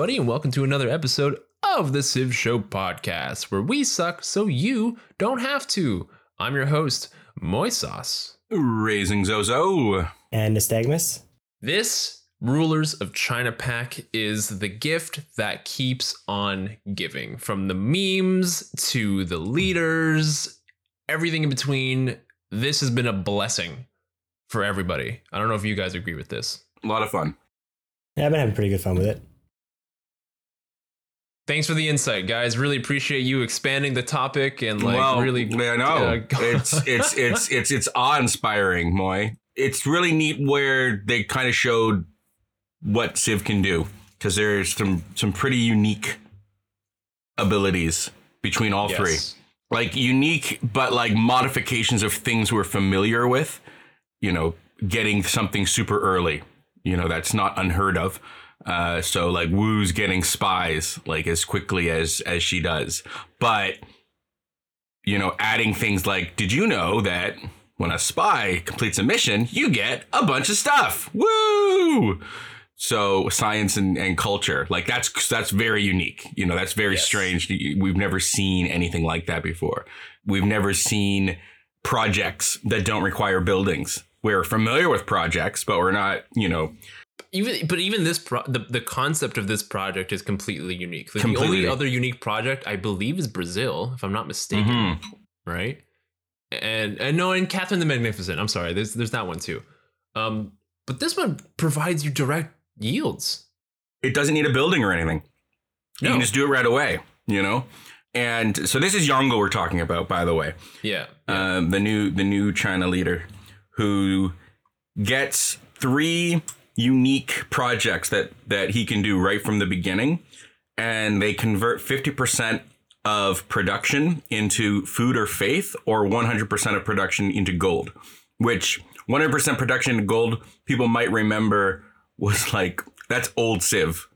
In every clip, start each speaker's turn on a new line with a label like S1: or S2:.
S1: everybody, and welcome to another episode of the Civ Show podcast, where we suck so you don't have to. I'm your host, Moisos.
S2: Raising Zozo.
S3: And Nystagmus.
S1: This Rulers of China pack is the gift that keeps on giving. From the memes to the leaders, everything in between, this has been a blessing for everybody. I don't know if you guys agree with this.
S2: A lot of fun.
S3: Yeah, I've been having pretty good fun with it.
S1: Thanks for the insight, guys. Really appreciate you expanding the topic and like
S2: well,
S1: really.
S2: I know
S1: uh,
S2: it's it's it's it's it's awe inspiring, Moy. It's really neat where they kind of showed what Civ can do because there's some some pretty unique abilities between all
S1: Yes.
S2: three. Like unique, but like modifications of things we're familiar with. You know, getting something super early. You know, that's not unheard of. Uh, so like Wu's getting spies like as quickly as as she does, but you know, adding things like, did you know that when a spy completes a mission, you get a bunch of stuff? Woo! So science and, and culture, like that's that's very unique. You know, that's very
S1: Yes.
S2: strange. We've never seen anything like that before. We've never seen projects that don't require buildings. We're familiar with projects, but we're not, you know,
S1: even but even this pro- the the concept of this project is completely unique. Like, The only other unique project I believe is Brazil, if I'm not mistaken,
S2: mhm.
S1: right? And and no, and Catherine the Magnificent. I'm sorry, there's there's that one too. Um, but this one provides you direct yields.
S2: it doesn't need a building or anything. You
S1: No.
S2: can just do it right away, you know? And so this is Yongle we're talking about, by the way.
S1: Yeah. yeah.
S2: um, the new the new China leader who gets three unique projects that that he can do right from the beginning, and they convert fifty percent of production into food or faith, or one hundred percent of production into gold. Which one hundred percent production into gold, people might remember was like that's old Civ.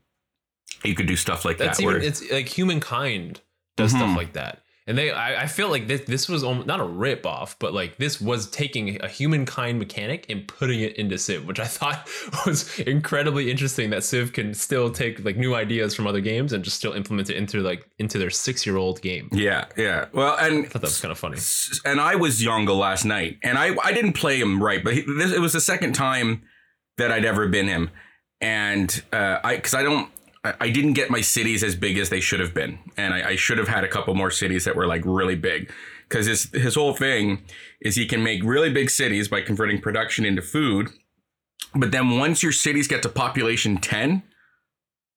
S2: You could do stuff like
S1: That's
S2: that.
S1: even
S2: where-
S1: it's like humankind does
S2: Mhm.
S1: stuff like that. And they, I, I feel like this, this was almost, not a rip off, but like this was taking a humankind mechanic and putting it into Civ, which I thought was incredibly interesting. That Civ can still take like new ideas from other games and just still implement it into like into their six year old game.
S2: yeah, yeah. Well, and
S1: I thought that was kind of funny.
S2: and I was Yongle last night, and I I didn't play him right, but he, this, it was the second time that I'd ever been him, and uh, I because I don't. I didn't get my cities as big as they should have been, and I, I should have had a couple more cities that were like really big, because his his whole thing is he can make really big cities by converting production into food, but then once your cities get to population ten,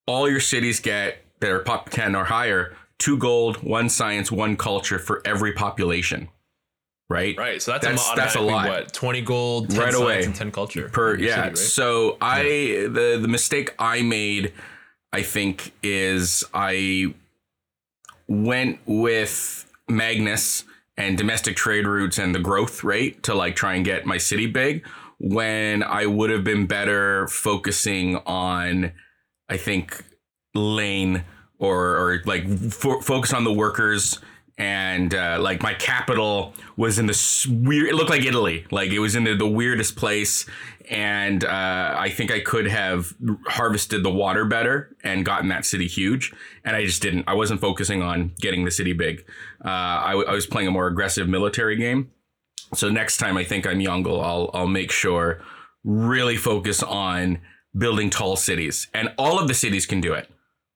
S2: all your cities get that are pop ten or higher two gold, one science, one culture for every population, right?
S1: Right. So that's,
S2: That's-
S1: a,
S2: that's a lot.
S1: what twenty gold, 10
S2: Right
S1: science,
S2: away.
S1: and ten culture
S2: Per yeah.
S1: city, right?
S2: So I the the mistake I made, I think, is I went with Magnus and domestic trade routes and the growth rate to like try and get my city big when I would have been better focusing on I think Liang or or like fo- focus on the workers and uh, like my capital was in this weird it looked like italy. Like it was in the, the weirdest place and uh, i think i could have harvested the water better and gotten that city huge and i just didn't. I wasn't focusing on getting the city big. Uh, I, w- I was playing a more aggressive military game. So next time i think i'm Yongle, i'll i'll make sure really focus on building tall cities. And all of the cities can do it.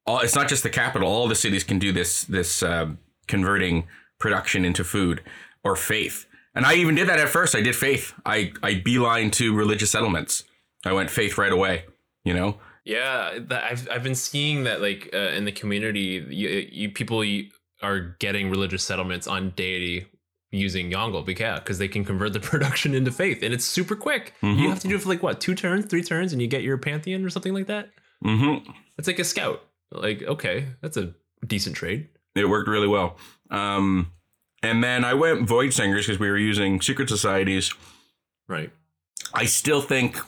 S2: All it's not just the capital. All the cities can do this this um, converting production into food or faith and i even did that at first i did faith i i beeline to religious settlements i went faith right away you know
S1: Yeah, that I've I've been seeing that like uh, in the community, you, you people you, are getting religious settlements on deity using Yongle, because they can convert the production into faith, and it's super quick.
S2: Mhm.
S1: You have to do it for like what two turns, three turns, and you get your pantheon or something like that.
S2: mm-hmm.
S1: It's like a scout. Like okay, that's a decent trade.
S2: It worked really well um and then i went void singers because we were using secret societies
S1: Right.
S2: I still think,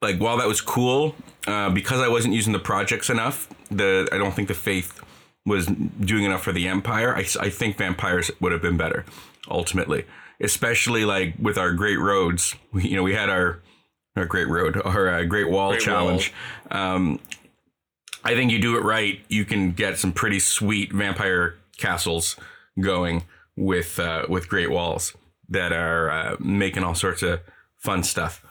S2: like, while that was cool, uh, because I wasn't using the projects enough, the I don't think the faith was doing enough for the empire. I, I think vampires would have been better ultimately, especially like with our great roads. We, you know, we had our our great road, our uh, great wall
S1: Great
S2: challenge. Um, I think you do it right, you can get some pretty sweet vampire castles going with uh, with Great Walls that are uh, making all sorts of fun stuff.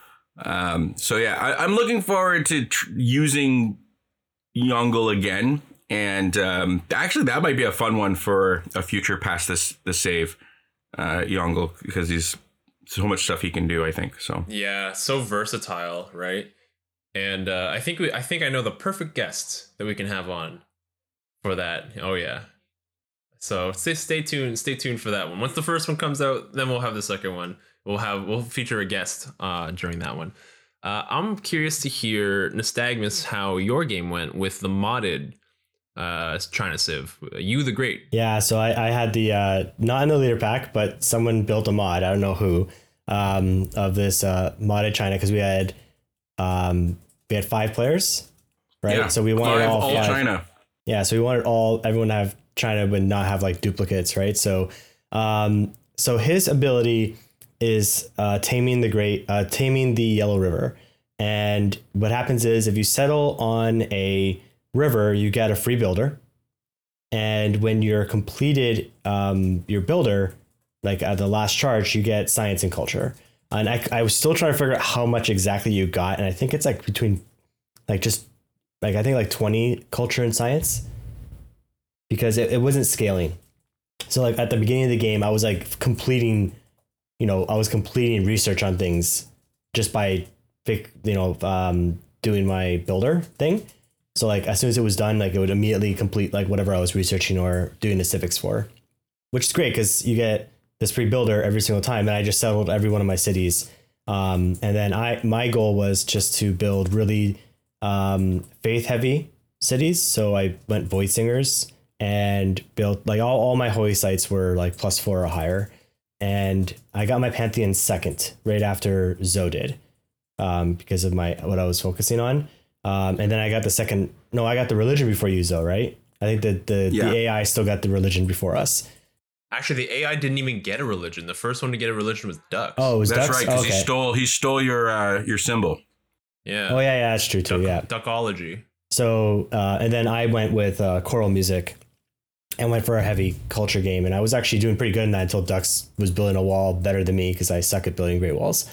S2: Um, so yeah, I, I'm looking forward to tr- using Yongle again, and um, actually that might be a fun one for a future past this the save uh, Yongle because he's so much stuff he can do. I think so.
S1: Yeah, so versatile, right? And uh, I think we, I think I know the perfect guest that we can have on for that. Oh yeah. So stay stay tuned, stay tuned for that one. Once the first one comes out, then we'll have the second one. We'll have we'll feature a guest uh, during that one. Uh, I'm curious to hear Nystagmus how your game went with the modded uh, China Civ. Yu the Great.
S3: Yeah, so I, I had the uh, not in the leader pack, but someone built a mod. I don't know who um, of this uh, modded China because we had um, we had five players, right?
S2: Yeah.
S3: So we wanted all,
S2: all. China.
S3: Yeah, so we wanted all everyone to have China but not have like duplicates, right? So um so his ability is uh taming the great uh taming the yellow river. And what happens is if you settle on a river, you get a free builder. And when you're completed um your builder, like at the last charge, you get science and culture. And I, I was still trying to figure out how much exactly you got. And I think it's like between like just like I think like 20 culture and science because it, it wasn't scaling. So like at the beginning of the game, I was like completing, you know, I was completing research on things just by, you know, um, doing my builder thing. So like as soon as it was done, like it would immediately complete like whatever I was researching or doing the civics for, which is great because you get this pre-builder every single time. And I just settled every one of my cities. Um, and then I my goal was just to build really um, faith heavy cities. So I went void singers and built like all, all my holy sites were like plus four or higher. And I got my pantheon second right after Zoe did um, because of my what I was focusing on. Um, and then I got the second. No, I got the religion before you, Zoe. Right? I think that the,
S2: Yeah.
S3: the AI still got the religion before us.
S1: Actually, the AI didn't even get a religion. The first one to get a religion was Dux.
S3: Oh, it was
S2: That's
S3: Dux?
S2: right, because
S3: okay.
S2: he stole he stole your uh, your symbol.
S1: yeah.
S3: Oh yeah, yeah, that's true too.
S1: Duck,
S3: Yeah.
S1: Duckology.
S3: So uh, and then I went with uh, choral music and went for a heavy culture game, and I was actually doing pretty good in that until Dux was building a wall better than me because I suck at building great walls.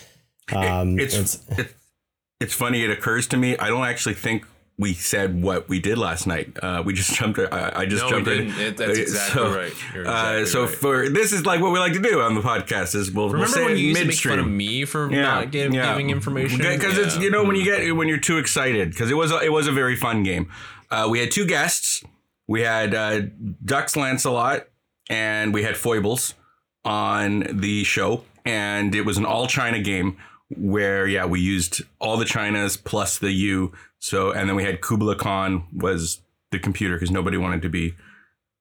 S3: Um,
S2: it's
S3: it's,
S2: it's funny. It occurs to me. I don't actually think we said what we did last night. Uh, we just jumped. I, I just
S1: No,
S2: jumped in.
S1: It- that's
S2: Uh,
S1: exactly right. You're
S2: uh, so
S1: right.
S2: for this is like what we like to do on the podcast is we'll, we'll
S1: Remember
S2: say
S1: when you used to make fun of me for not give, giving information?
S2: because it's you know when you get when you're too excited because it was a, it was a very fun game. Uh, we had two guests. We had uh, Dux Lancelot and we had Foibles on the show, and it was an all China game where yeah we used all the Chinas plus the U. So and then we had Kublai Khan was the computer because nobody wanted to be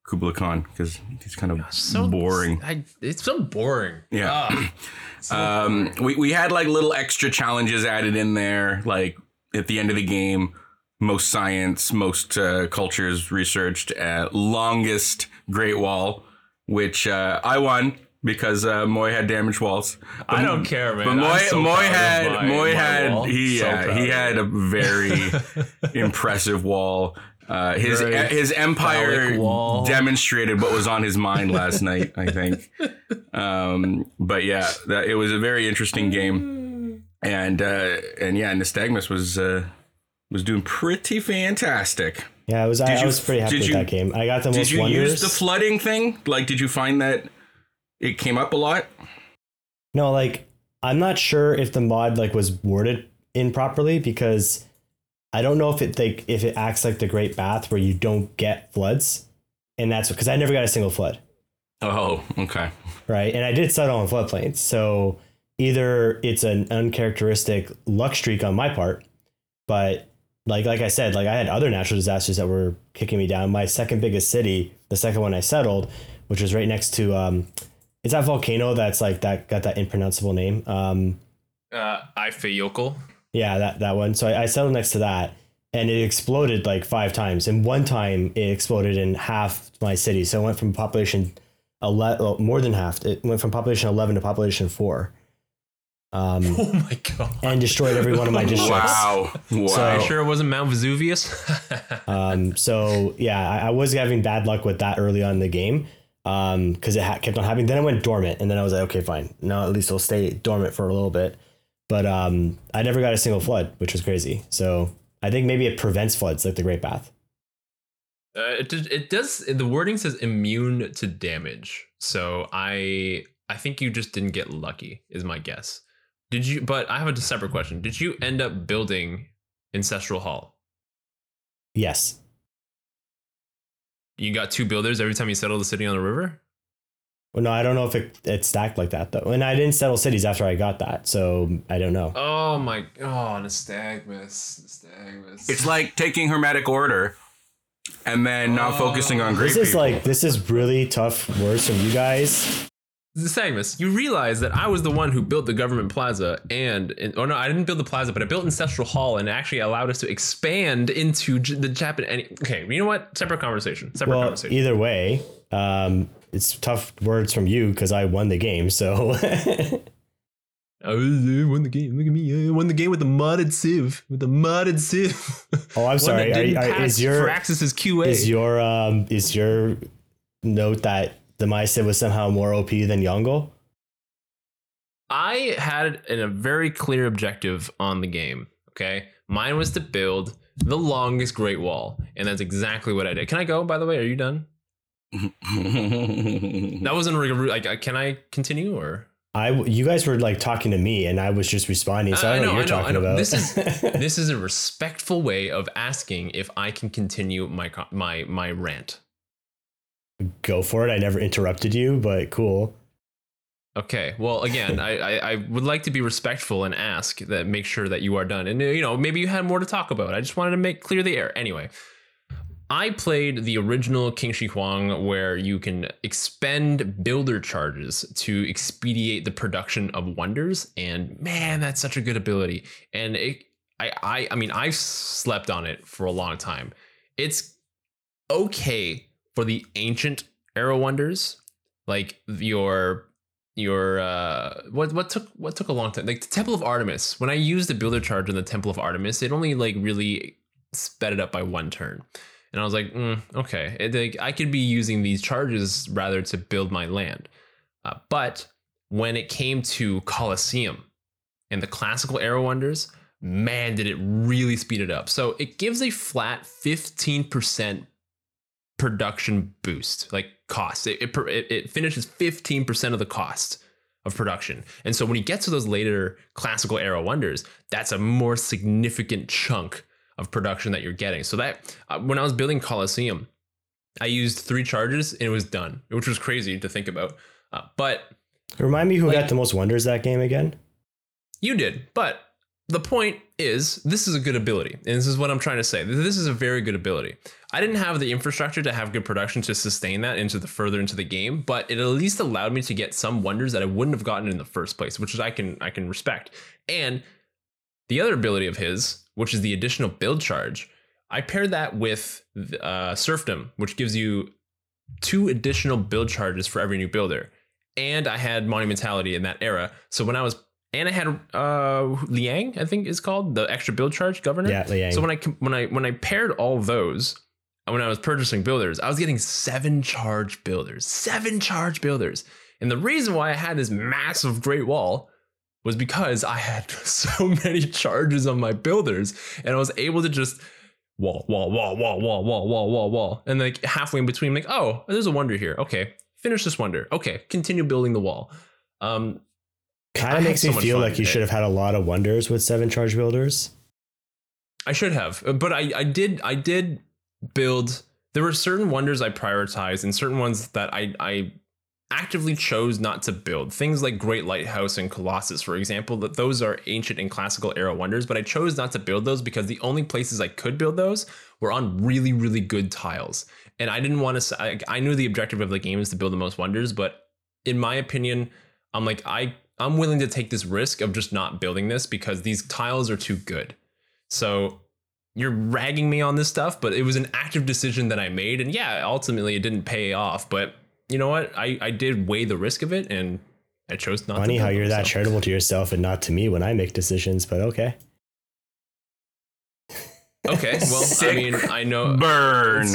S2: Kublai Khan because he's kind of
S1: so
S2: boring.
S1: I, it's so boring.
S2: Yeah.
S1: Ah. So
S2: Um, we, we had like little extra challenges added in there, like at the end of the game, most science, most uh, cultures researched, uh, longest Great Wall, which uh, I won because uh, Moy had damaged walls.
S1: But, I don't care, man.
S2: But
S1: I'm
S2: Moy,
S1: so
S2: Moy had
S1: my-
S2: Moy
S1: my
S2: had
S1: wall.
S2: he
S1: So
S2: yeah, he had a very impressive wall. Uh, his
S1: Very
S2: his empire
S1: wall.
S2: demonstrated what was on his mind last night. I think, um, but yeah, that, it was a very interesting game, and uh, and yeah, Nystagmus was uh, was doing pretty fantastic.
S3: yeah, I was I,
S2: Did
S3: I was pretty happy with
S2: you-
S3: that game. I got the most.
S2: Did
S3: most
S2: you
S3: wonders.
S2: use the flooding thing? Like, did you find that it came up a lot?
S3: No, like I'm not sure if the mod like was worded in properly because I don't know if it like if it acts like the Great Bath where you don't get floods, and that's because I never got a single flood,
S2: Oh, okay.
S3: right? And I did settle on floodplains, so either it's an uncharacteristic luck streak on my part, but like like I said, like I had other natural disasters that were kicking me down. My second biggest city, the second one I settled, which was right next to um, it's that volcano that's like that got that impronounceable name. Um,
S1: uh, Ifeyokul.
S3: Yeah, that, that one. So I, I settled next to that and it exploded like five times. And one time it exploded in half my city. So it went from population 11, well, more than half. It went from population 11 to population four. um,
S1: Oh my god.
S3: and destroyed every one of my districts.
S2: Wow. Wow.
S3: So-
S1: Sure, it wasn't Mount Vesuvius.
S3: Um, so yeah, I, I was having bad luck with that early on in the game because it ha- kept on happening. Then it went dormant, and then I was like, okay, fine. Now at least it'll stay dormant for a little bit. But um, I never got a single flood, which was crazy. So I think maybe it prevents floods like the Great Bath.
S1: Uh, it, it does. The wording says immune to damage. So I I think you just didn't get lucky. Is my guess. Did you? But I have a separate question. Did you end up building ancestral hall?
S3: Yes.
S1: You got two builders every time you settled the city on the river.
S3: Well, no, I don't know if it, it stacked like that though. And I didn't settle cities after I got that, so I don't know.
S1: Oh my! Oh, nystagmus, nystagmus.
S2: it's like taking hermetic order and then not focusing on great
S3: This is
S2: people.
S3: like this is really tough words from you guys.
S1: Nystagmus, you realize that I was the one who built the government plaza, and, and oh no, I didn't build the plaza, but I built ancestral hall, and actually allowed us to expand into J- the Japan. Okay, you know what? Separate conversation. Separate
S3: Well,
S1: conversation.
S3: either way, um, it's tough words from you because I won the game. So
S1: I won the game. Look at me. I won the game with the modded civ. With the modded civ.
S3: Oh, I'm sorry.
S1: that
S3: Are-
S1: didn't
S3: are-
S1: pass
S3: is your-
S1: Firaxis's QA?
S3: is your um is your note that the Maisa was somehow more OP than Yongle?
S1: I had an, a very clear objective on the game. Okay, mine was to build the longest Great Wall, and that's exactly what I did. Can I go? By the way, are you done? That wasn't really like. uh, Can I continue or?
S3: I you guys were like talking to me and I was just responding. So I, don't know, what you're talking about.
S1: This is this is a respectful way of asking if I can continue my co- my my rant.
S3: Go for it. I never interrupted you, but cool.
S1: Okay. Well, again, I, I I would like to be respectful and ask that make sure that you are done. And you know, maybe you had more to talk about. I just wanted to make clear the air. Anyway, I played the original Qin Shi Huang where you can expend builder charges to expedite the production of wonders, and man, that's such a good ability. And it, I I I mean, I've slept on it for a long time. It's okay for the ancient era wonders, like your your uh what what took what took a long time like the temple of artemis. When i used the builder charge in the temple of artemis it only like really sped it up by one turn. And i was like mm, okay. It, like, i could be using these charges rather to build my land. Uh, but when it came to colosseum and the classical era wonders man did it really speed it up. So it gives a flat 15% production boost, like cost. It, it, it finishes 15% of the cost of production. And so when you get to those later classical era wonders, that's a more significant chunk of production that you're getting. So that uh, when I was building Colosseum, I used three charges and it was done, which was crazy to think about. Uh, but
S3: Remind me who
S1: Like-
S3: got the most wonders that game again?
S1: You did, but the point is, this is a good ability, and this is what I'm trying to say. This is a very good ability. I didn't have the infrastructure to have good production to sustain that into the further into the game, but it at least allowed me to get some wonders that I wouldn't have gotten in the first place, which is I can I can respect. And the other ability of his, which is the additional build charge, I paired that with uh, serfdom, which gives you two additional build charges for every new builder. And I had monumentality in that era, so when I was and I had uh Liang, I think is called the extra build charge governor.
S3: Yeah, Liang.
S1: So when I when I when I paired all those, when I was purchasing builders, I was getting seven charge builders, seven charge builders. And the reason why I had this massive Great Wall was because I had so many charges on my builders, and I was able to just wall, wall, wall, wall, wall, wall, wall, wall, wall, and like halfway in between, like, oh, there's a wonder here. Okay, finish this wonder. Okay, continue building the wall. Um,
S3: Kind of makes
S1: so
S3: me feel like you should have had a lot of wonders with seven charge builders.
S1: I should have, uh, but I, I did I did build. There were certain wonders I prioritized, and certain ones that I I actively chose not to build. Things like Great Lighthouse and Colossus, for example, that those are ancient and classical era wonders, but I chose not to build those because the only places I could build those were on really really good tiles, and I didn't want to. I, I knew the objective of the game is to build the most wonders, but in my opinion, I'm like I I'm willing to take this risk of just not building this because these tiles are too good. So you're ragging me on this stuff, but it was an active decision that I made. And yeah, ultimately it didn't pay off. But you know what? I, I did weigh the risk of it and I chose not. To.
S3: Funny
S1: how
S3: you're
S1: them,
S3: that charitable to yourself and not to me when I make decisions, but okay.
S1: Okay, well, I mean, I know.
S2: Burn.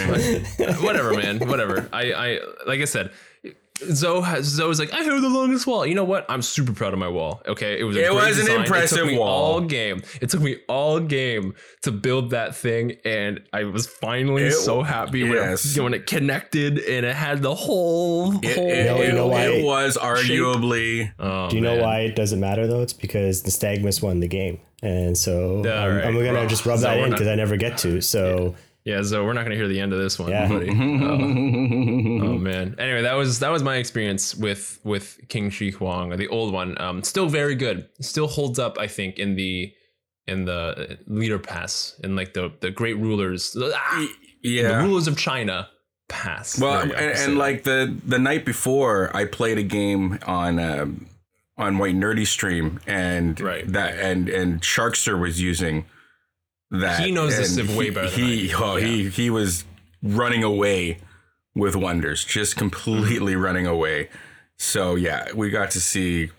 S1: Whatever, man. Whatever. I, I, like I said, Zoe has Zoe's like, I have the longest wall. You know what? I'm super proud of my wall. Okay, it was. A
S2: It
S1: great
S2: was an impressive
S1: it took me
S2: wall.
S1: All game. It took me all game to build that thing, and I was finally
S2: It-
S1: so happy when, it, when it connected and it had the whole
S2: It,
S1: whole.
S2: it-
S3: know- you know why-
S2: it was arguably.
S1: Oh,
S3: Do you know why it doesn't matter though? It's because Nystagmus won the game, and so
S1: Yeah,
S3: I'm,
S1: right.
S3: I'm gonna
S1: Well,
S3: just rub
S1: so
S3: that in because I never get to. So
S1: Yeah, Zoe, we're not gonna hear the end of this one,
S3: Yeah.
S1: buddy. Oh. Oh man. Anyway, that was that was my experience with with Qin Shi Huang, the old one. Um, still very good. Still holds up, I think, in the in the leader pass in like the the great rulers, ah, the
S2: yeah.
S1: rulers of China pass.
S2: Well,
S1: There
S2: and, and like the the night before, I played a game on um, on White Nerdy stream, and
S1: Right.
S2: that and and Sharkster was using that.
S1: He knows this way
S2: he-
S1: better
S2: He oh he he was running away with wonders, just completely
S1: Mm-hmm.
S2: running away. So yeah, we got to see.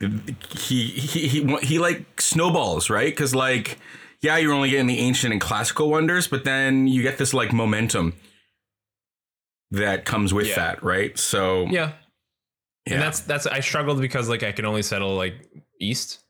S2: He he he he like snowballs, right? Because like yeah, you're only getting the ancient and classical wonders, but then you get this like momentum that comes with
S1: Yeah.
S2: that, right? So
S1: yeah,
S2: yeah.
S1: and that's that's I struggled because like I can only settle like east,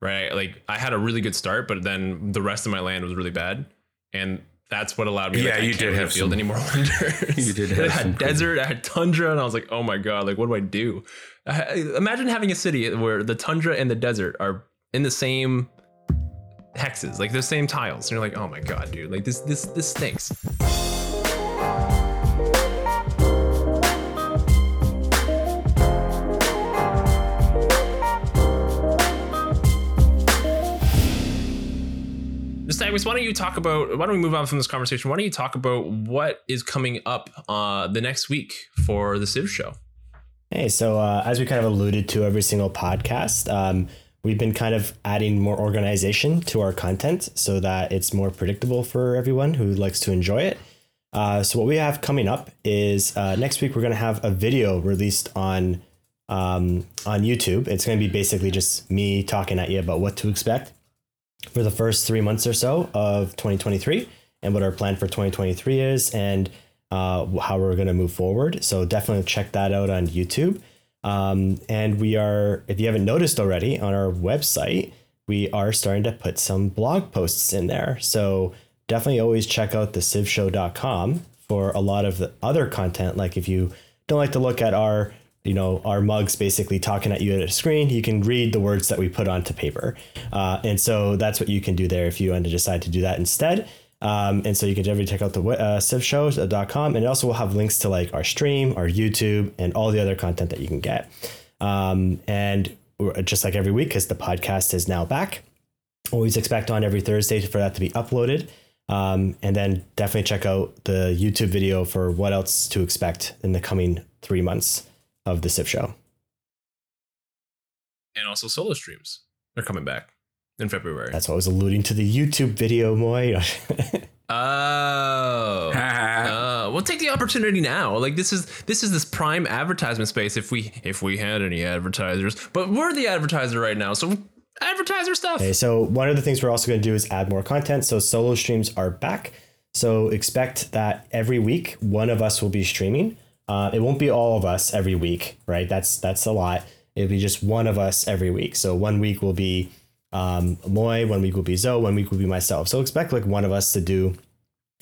S1: right? Like I had a really good start, but then the rest of my land was really bad, and that's what allowed me.
S2: Yeah,
S1: like,
S2: you did have
S1: field
S2: some-
S1: any more wonders.
S2: You did
S1: I
S2: have
S1: had
S2: some pretty-
S1: desert, I had tundra, and I was like, oh my god, like what do I do? I, I- imagine having a city where the tundra and the desert are in the same hexes, like the same tiles, and you're like, oh my god, dude, like this this this stinks. Why don't you talk about? Why don't we move on from this conversation? Why don't you talk about what is coming up uh, the next week for the Civ show?
S3: Hey, so uh, as we kind of alluded to every single podcast, um, we've been kind of adding more organization to our content so that it's more predictable for everyone who likes to enjoy it. Uh, so what we have coming up is uh, next week we're going to have a video released on um, on YouTube. It's going to be basically just me talking at you about what to expect for the first three months or so of 2023 and what our plan for 2023 is and uh, how we're going to move forward. So definitely check that out on YouTube. Um, and we are, if you haven't noticed already, on our website, we are starting to put some blog posts in there. So definitely always check out the civshow.com for a lot of the other content. Like if you don't like to look at our you know our mugs basically talking at you at a screen you can read the words that we put onto paper. Uh, and so that's what you can do there if you want to decide to do that instead. Um, and so you can definitely check out the uh, civshows.com and it also will have links to like our stream our youtube and all the other content that you can get. Um, and just like every week because the podcast is now back always expect on every thursday for that to be uploaded. Um, and then definitely check out the youtube video for what else to expect in the coming three months of the Civ show.
S1: And also solo streams. They're coming back in February.
S3: That's what I was alluding to the YouTube video, Moy.
S1: Oh. Uh, we'll take the opportunity now. Like this is this is this prime advertisement space. If we if we had any advertisers, but we're the advertiser right now, so advertiser stuff.
S3: okay, so one of the things we're also going to do is add more content. So solo streams are back. So expect that every week one of us will be streaming. Uh, it won't be all of us every week, right? That's that's a lot. It'll be just one of us every week. So one week will be um, Moy, one week will be Zoe, one week will be myself. So expect like one of us to do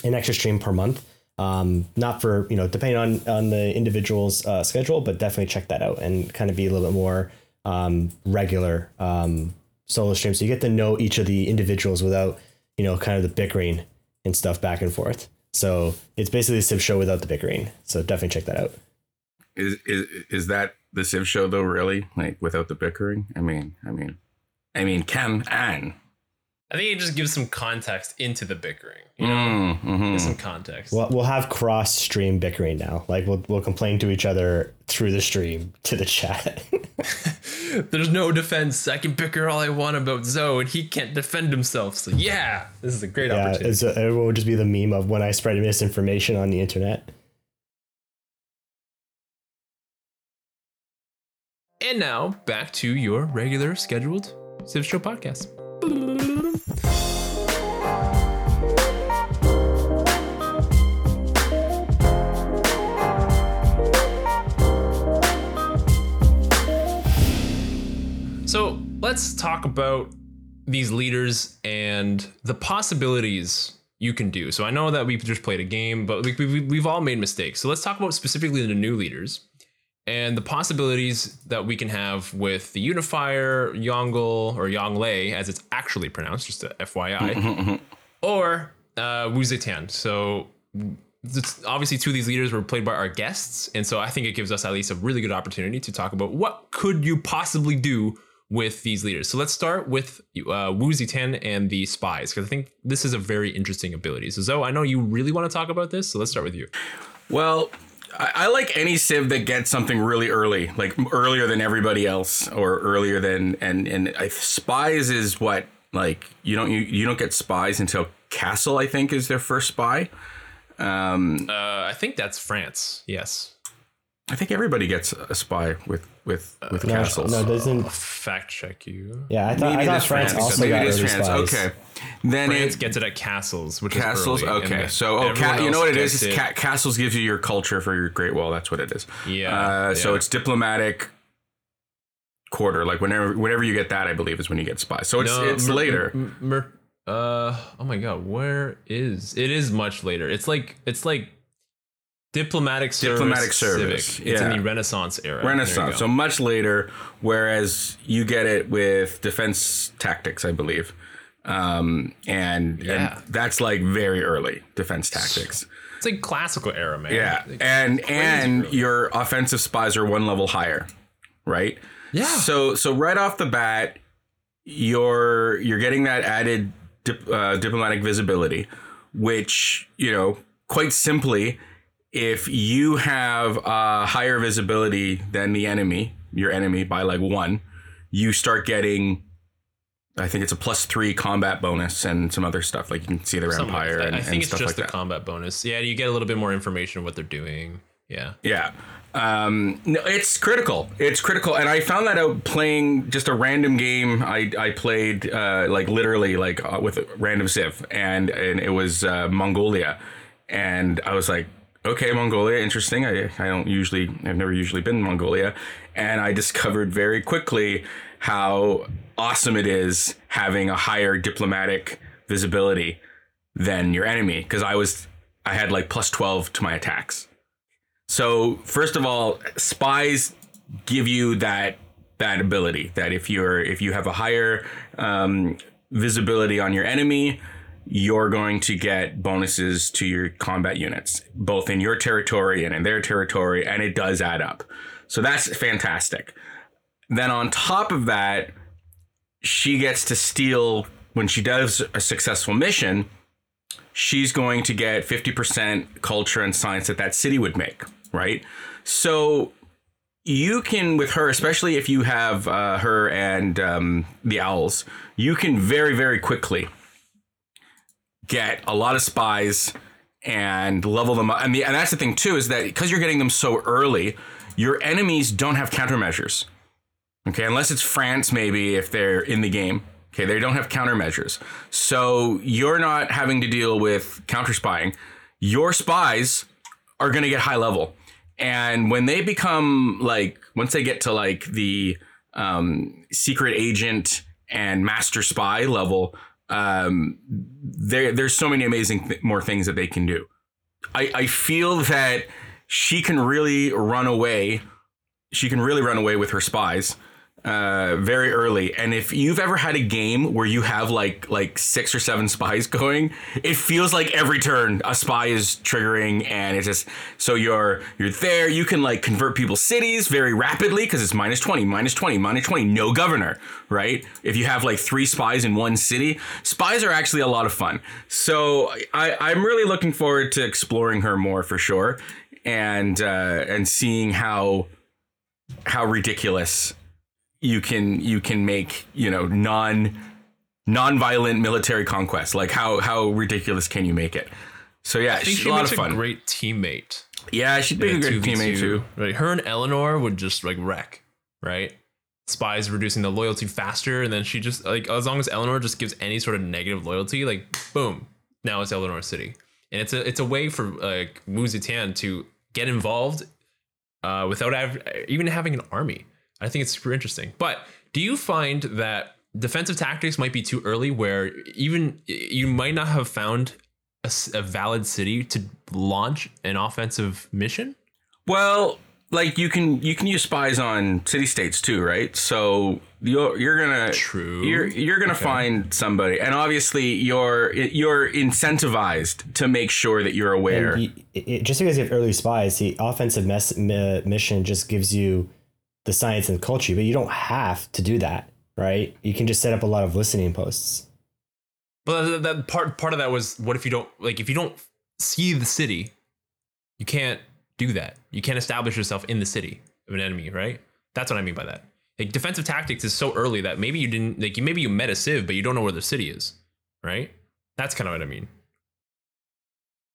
S3: an extra stream per month. Um, not for you know, depending on on the individual's uh, schedule, but definitely check that out and kind of be a little bit more um, regular um, solo stream. So you get to know each of the individuals without you know kind of the bickering and stuff back and forth. So it's basically a Civ show without the bickering. So definitely check that out.
S2: Is is is that the Civ show though? Really, like without the bickering? I mean, I mean, I mean, Cam and
S1: I think it just gives some context into the bickering. You know,
S2: Mm, mhm.
S1: Gives some context.
S3: We'll, we'll have cross stream bickering now. Like we'll we'll complain to each other through the stream to the chat.
S1: There's no defense. I can bicker all I want about Zoe, and he can't defend himself. So yeah, this is a great
S3: yeah,
S1: opportunity.
S3: it's, everyone would just be the meme of when I spread misinformation on the internet.
S1: And now back to your regular scheduled Civ Show podcast. Let's talk about these leaders and the possibilities you can do. So I know that we've just played a game, but we, we, we've all made mistakes. So let's talk about specifically the new leaders and the possibilities that we can have with the unifier Yongle or Yongle, as it's actually pronounced, just a FYI, or uh, Wu Zetian. So obviously, two of these leaders were played by our guests, and so I think it gives us at least a really good opportunity to talk about what could you possibly do with these leaders. So let's start with uh, Wu Zetian and the spies, because I think this is a very interesting ability. So Zoe, I know you really want to talk about this, so let's start with you.
S2: Well, I, I like any civ that gets something really early, like earlier than everybody else, or earlier than and and I, spies is what like you don't you, you don't get spies until castle. I think is their first spy. Um,
S1: Uh, I think that's France. Yes.
S2: I think everybody gets a spy with with with
S3: No,
S2: castles.
S3: no, doesn't.
S1: I'll fact check you.
S3: Yeah, I thought, I
S2: Maybe
S3: thought France
S2: France.
S3: also
S2: Maybe
S3: got
S2: it is
S3: early
S2: France.
S3: spies.
S2: Okay, then
S1: France
S2: it,
S1: gets it at castles, which
S2: castles.
S1: is early,
S2: Okay,
S1: then
S2: so oh, ca- you know what it? It's ca- castles gives you your culture for your Great Wall. That's what it is.
S1: Yeah,
S2: Uh, So
S1: yeah.
S2: it's diplomatic quarter. Like whenever whenever you get that, I believe is when you get spies. So it's
S1: No,
S2: it's
S1: Mer-
S2: later.
S1: M- Mer- uh, oh my god, where is it? Is much later. It's like it's like diplomatic service.
S2: Diplomatic service,
S1: Civic. It's in the Renaissance era.
S2: Renaissance, so much later. Whereas you get it with defense tactics, I believe, um, and,
S1: Yeah.
S2: and that's like very early defense tactics.
S1: it's like classical era, man.
S2: Yeah,
S1: Like,
S2: and and
S1: early.
S2: your offensive spies are one level higher, right?
S1: yeah.
S2: So so right off the bat, you're you're getting that added dip, uh, diplomatic visibility, which you know quite simply, if you have a higher visibility than the enemy, your enemy by like one, you start getting. I think it's a plus three combat bonus and some other stuff like you can see their
S1: Something like
S2: empire
S1: that.
S2: and,
S1: I think
S2: and
S1: it's just
S2: like
S1: the
S2: that.
S1: combat bonus. Yeah, you get a little bit more information of what they're doing. Yeah.
S2: Yeah. Um, no, it's critical. It's critical, and I found that out playing just a random game. I I played uh, like literally like uh, with a random civ, and and it was uh, Mongolia, and I was like, okay, Mongolia, interesting. I I don't usually I've never usually been in Mongolia, and I discovered very quickly how awesome it is having a higher diplomatic visibility than your enemy because I was I had like plus twelve to my attacks. So first of all, spies give you that that ability that if you're if you have a higher um, visibility on your enemy, you're going to get bonuses to your combat units, both in your territory and in their territory, and it does add up. So that's fantastic. Then on top of that, she gets to steal when she does a successful mission. She's going to get 50% culture and science that that city would make, right? So you can, with her, especially if you have uh, her and um, the owls, you can very, very quickly get a lot of spies and level them up. And, the, and that's the thing, too, is that because you're getting them so early, your enemies don't have countermeasures. Okay, unless it's France, maybe if they're in the game. Okay, they don't have countermeasures. So you're not having to deal with counter spying. Your spies are going to get high level. And when they become like, once they get to like the um, secret agent and master spy level, um, there, there's so many amazing th- more things that they can do. I, I feel that she can really run away. She can really run away with her spies uh, very early. And if you've ever had a game where you have like like six or seven spies going, it feels like every turn a spy is triggering, and it's just so you're you're there. You can like convert people's cities very rapidly because it's minus 20, minus 20, minus 20, no governor, right? If you have like three spies in one city, spies are actually a lot of fun. So I, I'm really looking forward to exploring her more for sure, and uh, and seeing how how ridiculous you can you can make you know non non-violent military conquest like how how ridiculous can you make it so yeah she's
S1: she
S2: a lot of
S1: a
S2: fun
S1: great teammate.
S2: yeah she'd be a good
S1: 2v2.
S2: teammate too
S1: Right, her and Eleanor would just like wreck. right? Spies reducing the loyalty faster, and then she just like as long as Eleanor just gives any sort of negative loyalty, like boom, now it's Eleanor City, and it's a it's a way for like Wu Zetian to get involved uh, without even having an army. I think it's super interesting. But do you find that defensive tactics might be too early, where even you might not have found a valid city to launch an offensive mission?
S2: Well, like you can you can use spies on city states too, right? So you're you're gonna
S1: True.
S2: You're you're gonna
S1: Okay.
S2: find somebody, and obviously you're you're incentivized to make sure that you're aware.
S3: You, it, it- just because you have early spies, the offensive mess, mi- mission just gives you the science and culture, but you don't have to do that, right? You can just set up a lot of listening posts.
S1: But that, part part of that was what if you don't like if you don't see the city, you can't do that. You can't establish yourself in the city of an enemy, right? That's what I mean by that. Like defensive tactics is so early that maybe you didn't like you maybe you met a civ, but you don't know where the city is, right? That's kind of what I mean.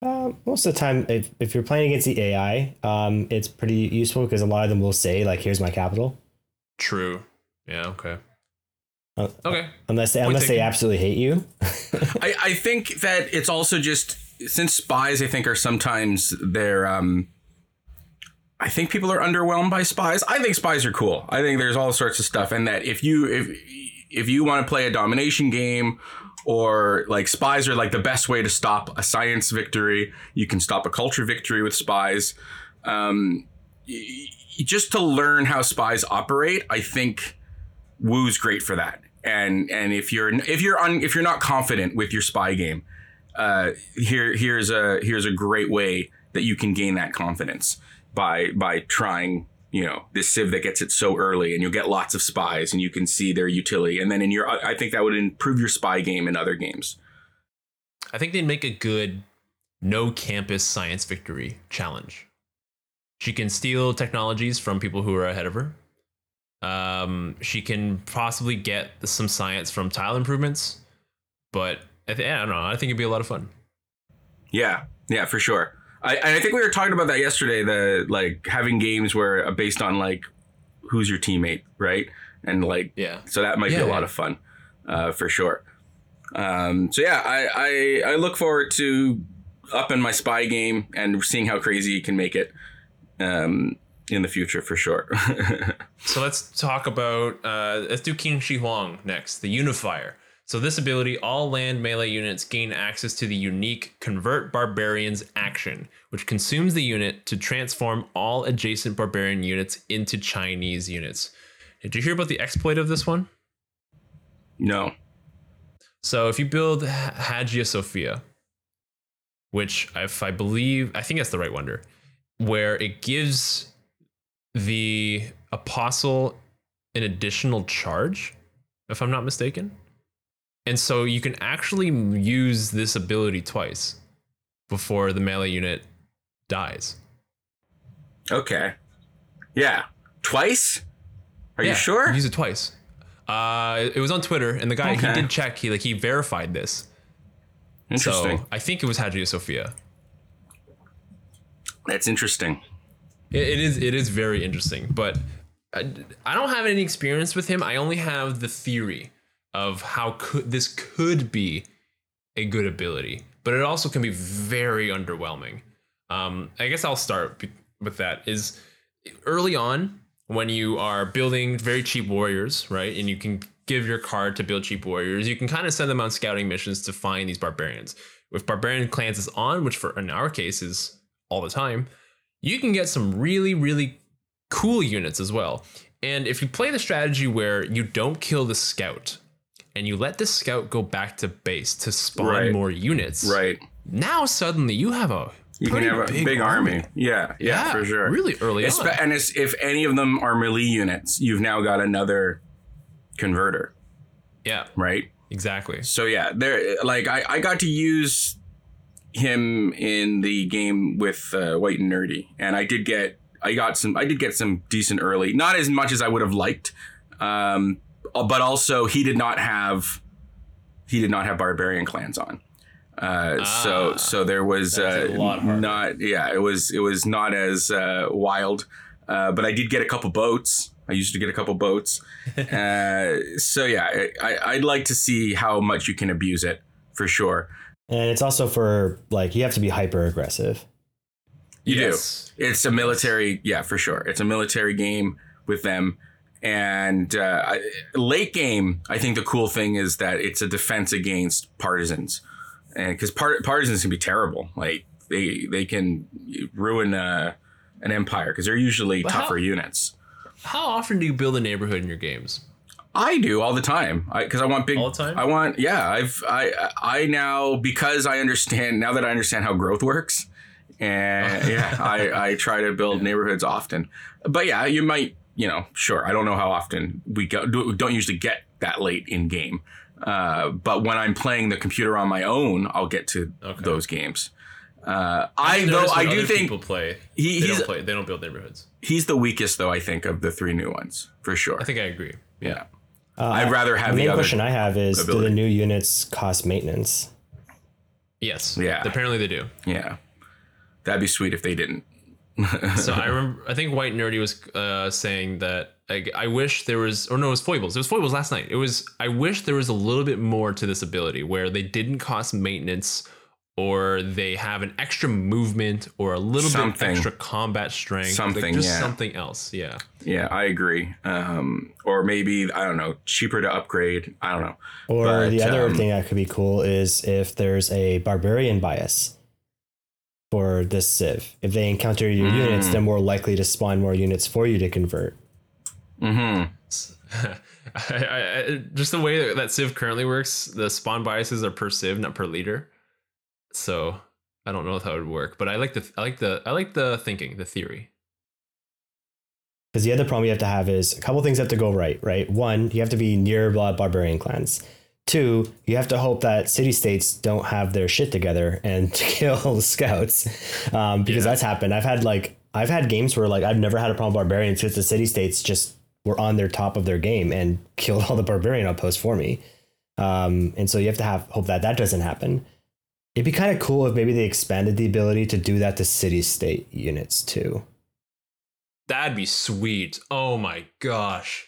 S3: Uh, most of the time, if, if you're playing against the AI, um, it's pretty useful because a lot of them will say like, "Here's my capital,"
S1: True. Yeah. Okay.
S3: uh,
S1: Okay.
S3: unless they,
S1: Point
S3: unless they absolutely hate you.
S2: I, I think that it's also just since spies I think are sometimes they're um I think people are underwhelmed by spies. I think spies are cool. I think there's all sorts of stuff and that if you if if you want to play a domination game or like spies are like the best way to stop a science victory, you can stop a culture victory with spies. Um y- just to learn how spies operate, I think Wu's great for that. And and if you're if you're un, if you're not confident with your spy game, uh, here here's a here's a great way that you can gain that confidence by by trying you know this civ that gets it so early and you'll get lots of spies and you can see their utility and then in your I think that would improve your spy game in other games.
S1: I think they'd make a good no campus science victory challenge. She can steal technologies from people who are ahead of her. Um, she can possibly get some science from tile improvements, but I, th- I don't know. I think it'd be a lot of fun.
S2: Yeah, yeah, for sure. I, and I think we were talking about that yesterday. The like having games where uh, based on like who's your teammate, right? And like
S1: Yeah.
S2: so that might be
S1: Yeah,
S2: a lot of fun, uh, for sure. Um, so yeah, I, I I look forward to upping my spy game and seeing how crazy you can make it um, in the future for sure.
S1: So let's talk about uh, let's do Qin Shi Huang next, the Unifier. So this ability, all land melee units gain access to the unique Convert Barbarians action, which consumes the unit to transform all adjacent barbarian units into Chinese units. Did you hear about the exploit of this one?
S2: no.
S1: So if you build Hagia Sophia, which if I believe, I think that's the right wonder, where it gives the apostle an additional charge, if I'm not mistaken. And so you can actually use this ability twice before the melee unit dies.
S2: Okay. Yeah. Twice? Are you
S1: Yeah,
S2: sure?
S1: Use it twice. Uh, it was on Twitter, and the guy
S2: Okay.
S1: he did check. He like he verified this.
S2: Interesting.
S1: So I think it was Hagia Sophia.
S2: That's interesting.
S1: It, it is it is very interesting, but I, I don't have any experience with him. I only have the theory of how could this could be a good ability, but it also can be very underwhelming. Um, I guess I'll start with that. Is early on when you are building very cheap warriors, right? And you can give your card to build cheap warriors. You can kind of send them on scouting missions to find these barbarians. If barbarian clans is on, which for in our case is all the time, you can get some really really cool units as well. And if you play the strategy where you don't kill the scout and you let the scout go back to base to spawn
S2: Right.
S1: more units,
S2: Right.
S1: now suddenly you have a
S2: You can have a big, army. Yeah, yeah, for sure.
S1: Really early on.
S2: and it's, if any of them are melee units, you've now got another converter,
S1: Yeah,
S2: right?
S1: exactly.
S2: So yeah, there. Like I, I got to use him in the game with uh, White and Nerdy, and I did get, I got some, I did get some decent early. Not as much as I would have liked, um, but also he did not have, he did not have barbarian clans on. Uh, so
S1: Ah,
S2: so there was uh,
S1: a lot
S2: not yeah it was it was not as uh, wild uh, but I did get a couple boats I used to get a couple boats. uh, so yeah, I, I'd like to see how much you can abuse it for sure.
S3: And it's also for like you have to be hyper aggressive.
S2: You
S1: Yes.
S2: do. It's a military, yeah, for sure. It's a military game with them. And uh, late game, I think the cool thing is that it's a defense against partisans, and because part, partisans can be terrible, like they they can ruin uh, an empire because they're usually
S1: But how-
S2: tougher units.
S1: How often do you build a neighborhood in your games?
S2: I do all the time because I, want big.
S1: All the time?
S2: I want yeah. I've I I now because I understand now that I understand how growth works, and yeah, I I try to build neighborhoods often. But yeah, you might you know sure. I don't know how often we go. do- Don't usually get that late in game. Uh, but when I'm playing the computer on my own, I'll get to
S1: Okay.
S2: those games. Uh, I
S1: I've
S2: though I do think
S1: people play.
S2: he,
S1: They
S2: he's
S1: don't play. They don't build neighborhoods.
S2: he's the weakest though. I think of the three new ones for sure.
S1: I think I agree.
S2: yeah.
S3: Uh,
S2: I'd rather have
S3: the
S2: the
S3: main
S2: other
S3: question I have is do the new units cost maintenance?
S1: Yes.
S2: Yeah.
S1: Apparently they do.
S2: Yeah. That'd be sweet if they didn't.
S1: So I remember. I think White Nerdy was uh, saying that I, I wish there was, or no, it was Foibles. It was Foibles last night. It was. I wish there was a little bit more to this ability where they didn't cost maintenance, or they have an extra movement, or a little
S2: Something.
S1: bit extra combat strength. like
S2: Something,
S1: just
S2: yeah.
S1: something else. Yeah.
S2: Yeah, I agree. Um, or maybe I don't know, cheaper to upgrade. I don't know.
S3: Or
S2: But,
S3: the other
S2: um,
S3: thing that could be cool is if there's a barbarian bias for this Civ. If they encounter your
S2: Mm.
S3: units, they're more likely to spawn more units for you to convert.
S2: Mm-hmm.
S1: I, I, just the way that, that Civ currently works, the spawn biases are per Civ, not per leader. So I don't know if that would work, but I like the I like the I like the thinking, the theory.
S3: Because the other problem you have to have is a couple things have to go right, right? One, you have to be near blood barbarian clans. Two, you have to hope that city states don't have their shit together and kill scouts, um, because
S1: Yeah.
S3: that's happened. I've had like I've had games where like I've never had a problem with barbarians because the city states just were on their top of their game and killed all the barbarian outposts for me. Um, and so you have to have hope that that doesn't happen. It'd be kind of cool if maybe they expanded the ability to do that to city state units too.
S1: That'd be sweet. Oh my gosh.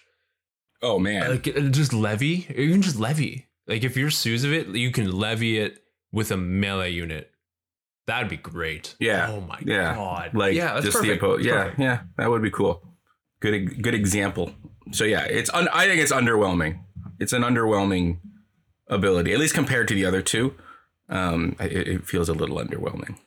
S2: Oh man.
S1: Like uh, just levy, even just levy. Like if you're Suze of it, you can levy it with a melee unit. That'd be great.
S2: Yeah.
S1: Oh my
S2: Yeah.
S1: god.
S2: like
S1: yeah, that's
S2: just
S1: perfect.
S2: the oppo- Yeah,
S1: perfect.
S2: yeah, that would be cool. Good, good example. So yeah, it's. Un- I think it's underwhelming. It's an underwhelming ability, at least compared to the other two. Um, it, it feels a little underwhelming.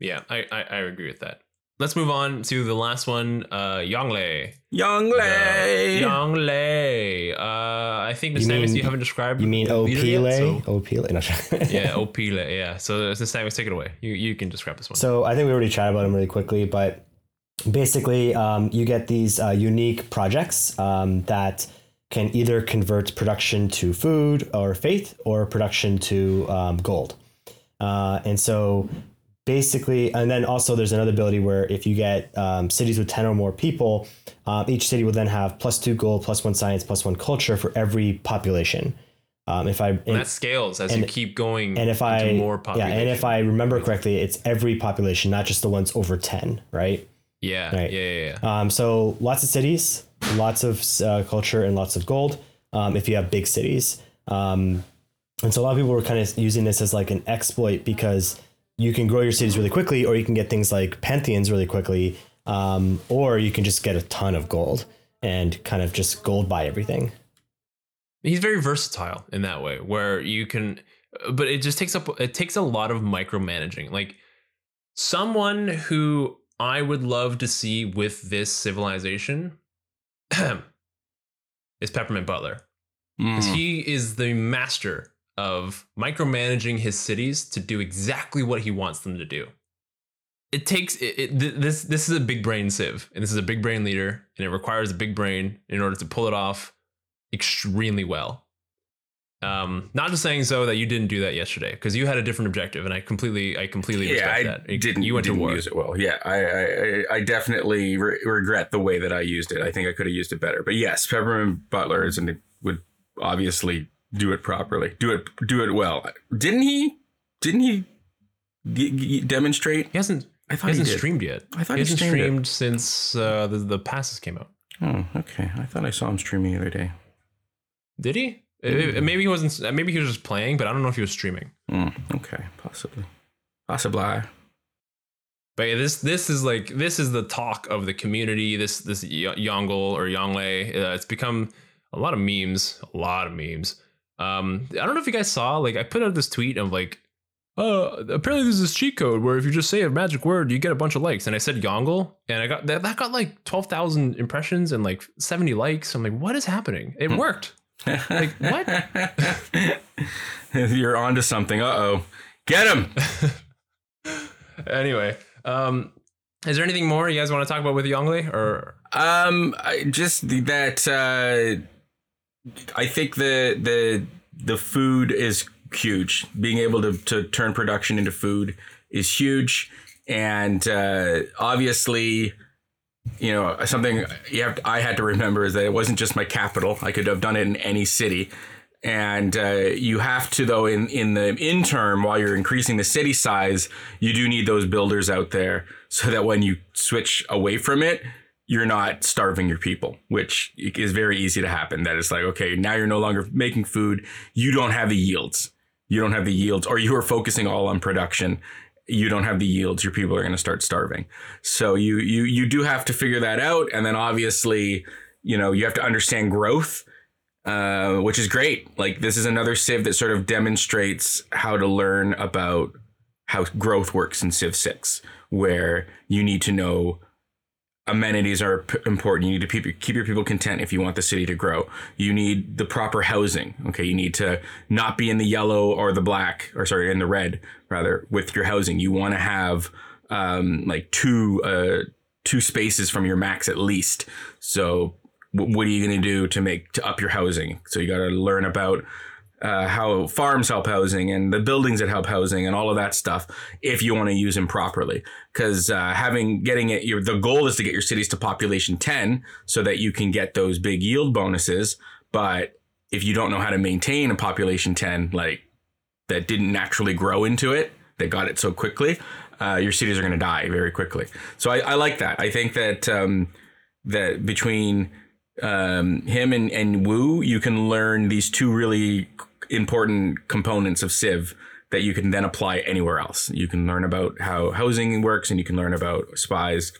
S1: Yeah, I, I I agree with that. Let's move on to the last one, uh Yongle.
S2: Young Lay.
S1: Yongle. Uh I think the
S3: You
S1: Samus,
S3: mean-
S1: you haven't described
S3: You mean
S1: the leader yet,
S3: Opile?
S1: so-
S3: Opile? No.
S1: Yeah, Opile, yeah. So the Samus, take it away. You you can describe this one.
S3: So I think we already chatted about him really quickly, but basically, um, you get these uh, unique projects um, that can either convert production to food or faith, or production to um, gold. Uh, and so basically, and then also there's another ability where if you get um, cities with 10 or more people, um, each city will then have plus two gold, plus one science, plus one culture for every population. Um, if I
S1: and
S3: and-
S1: that scales as you keep going
S3: and if I
S1: more
S3: yeah, and if I remember correctly, it's every population, not just the ones over ten, right?
S1: yeah,
S3: Right.
S1: yeah, yeah, yeah.
S3: Um, so lots of cities, lots of uh, culture, and lots of gold. Um, if you have big cities, um, and so a lot of people were kind of using this as like an exploit because you can grow your cities really quickly, or you can get things like pantheons really quickly, um, or you can just get a ton of gold and kind of just gold buy everything.
S1: he's very versatile in that way where you can but it just takes up it takes a lot of micromanaging like someone who i would love to see with this civilization is peppermint butler because
S2: Mm.
S1: he is the master of micromanaging his cities to do exactly what he wants them to do it takes it, it, this this is a big brain Civ, and this is a big brain leader and it requires a big brain in order to pull it off extremely well um not just saying so that you didn't do that yesterday because you had a different objective and i completely i completely
S2: yeah,
S1: respect
S2: I
S1: that It-
S2: didn't.
S1: you went
S2: didn't
S1: to war
S2: use it well. Yeah, I, I, I- I definitely re- regret the way that I used it. I think I could have used it better. But yes, Peppermint Butler is and would obviously do it properly. Do it, do it well. Didn't he? Didn't he g- g- demonstrate?
S1: he hasn't
S2: I thought he,
S1: hasn't
S2: did.
S1: streamed yet
S2: I thought
S1: he
S2: he
S1: hasn't
S2: streamed it.
S1: since uh the, the passes came out
S2: Oh, okay. I thought I saw him streaming the other day.
S1: Did he? Uh, Maybe he wasn't. Maybe he was just playing, but I don't know if he was streaming.
S2: Hmm, okay, possibly. Possibly.
S1: But yeah, this this is like this is the talk of the community. This this Yongle or Yongle. Uh, it's become a lot of memes. A lot of memes. Um, I don't know if you guys saw. Like, I put out this tweet of like, uh, apparently there's this cheat code where if you just say a magic word, you get a bunch of likes. And I said Yongle, and I got that. That got like twelve thousand impressions and like seventy likes. I'm like, what is happening? It worked. Like what?
S2: You're onto something. Uh oh. Get him.
S1: anyway, um, is there anything more you guys want to talk about with Yongle or?
S2: Um, I just that uh, I think the the the food is huge. Being able to to turn production into food is huge, and uh, obviously, you know something you have. I had to remember is that it wasn't just my capital. I could have done it in any city. And uh, you have to, though, in, in the interim, while you're increasing the city size, you do need those builders out there so that when you switch away from it, you're not starving your people, which is very easy to happen. That is like, okay, now you're no longer making food. You don't have the yields. You don't have the yields, or you are focusing all on production. You don't have the yields. Your people are going to start starving. So you you you do have to figure that out, and then obviously, you know, you have to understand growth, uh, which is great. Like this is another Civ that sort of demonstrates how to learn about how growth works in Civ Six, where you need to know amenities are p- important. You need to keep your, keep your people content if you want the city to grow. You need the proper housing. Okay, you need to not be in the yellow or the black, or sorry, in the red rather with your housing. You want to have um, like two uh, two spaces from your max at least. So w- what are you going to do to make to up your housing? So you got to learn about uh, how farms help housing and the buildings that help housing and all of that stuff if you want to use them properly. Because uh, having getting it your the goal is to get your cities to population 10 so that you can get those big yield bonuses but if you don't know how to maintain a population 10 like that didn't naturally grow into it that got it so quickly uh, your cities are going to die very quickly. So I, I like that. I think that um, that between um, him and, and Wu, you can learn these two really important components of Civ that you can then apply anywhere else. You can learn about how housing works and you can learn about spies,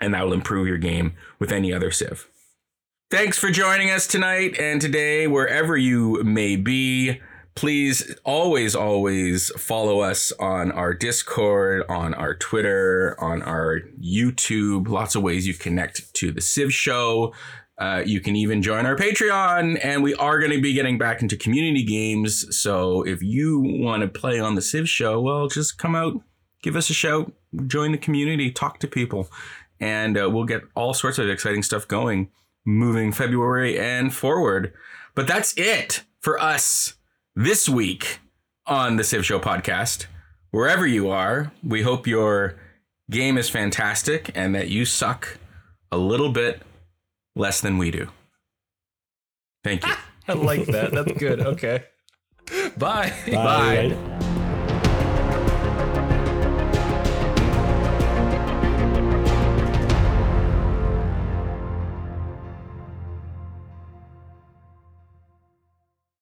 S2: and that will improve your game with any other Civ. Thanks for joining us tonight and today, wherever you may be. Please always, always follow us on our Discord, on our Twitter, on our YouTube. Lots of ways you connect to the Civ Show. Uh, you can even join our Patreon, and we are going to be getting back into community games. So if you want to play on the Civ Show, well, just come out, give us a shout, join the community, talk to people, and uh, we'll get all sorts of exciting stuff going moving February and forward. But that's it for us this week on the Civ Show podcast. Wherever you are, we hope your game is fantastic and that you suck a little bit less than we do. Thank you.
S1: I like that. That's good. Okay. Bye.
S3: Bye.
S2: Bye.
S3: everybody.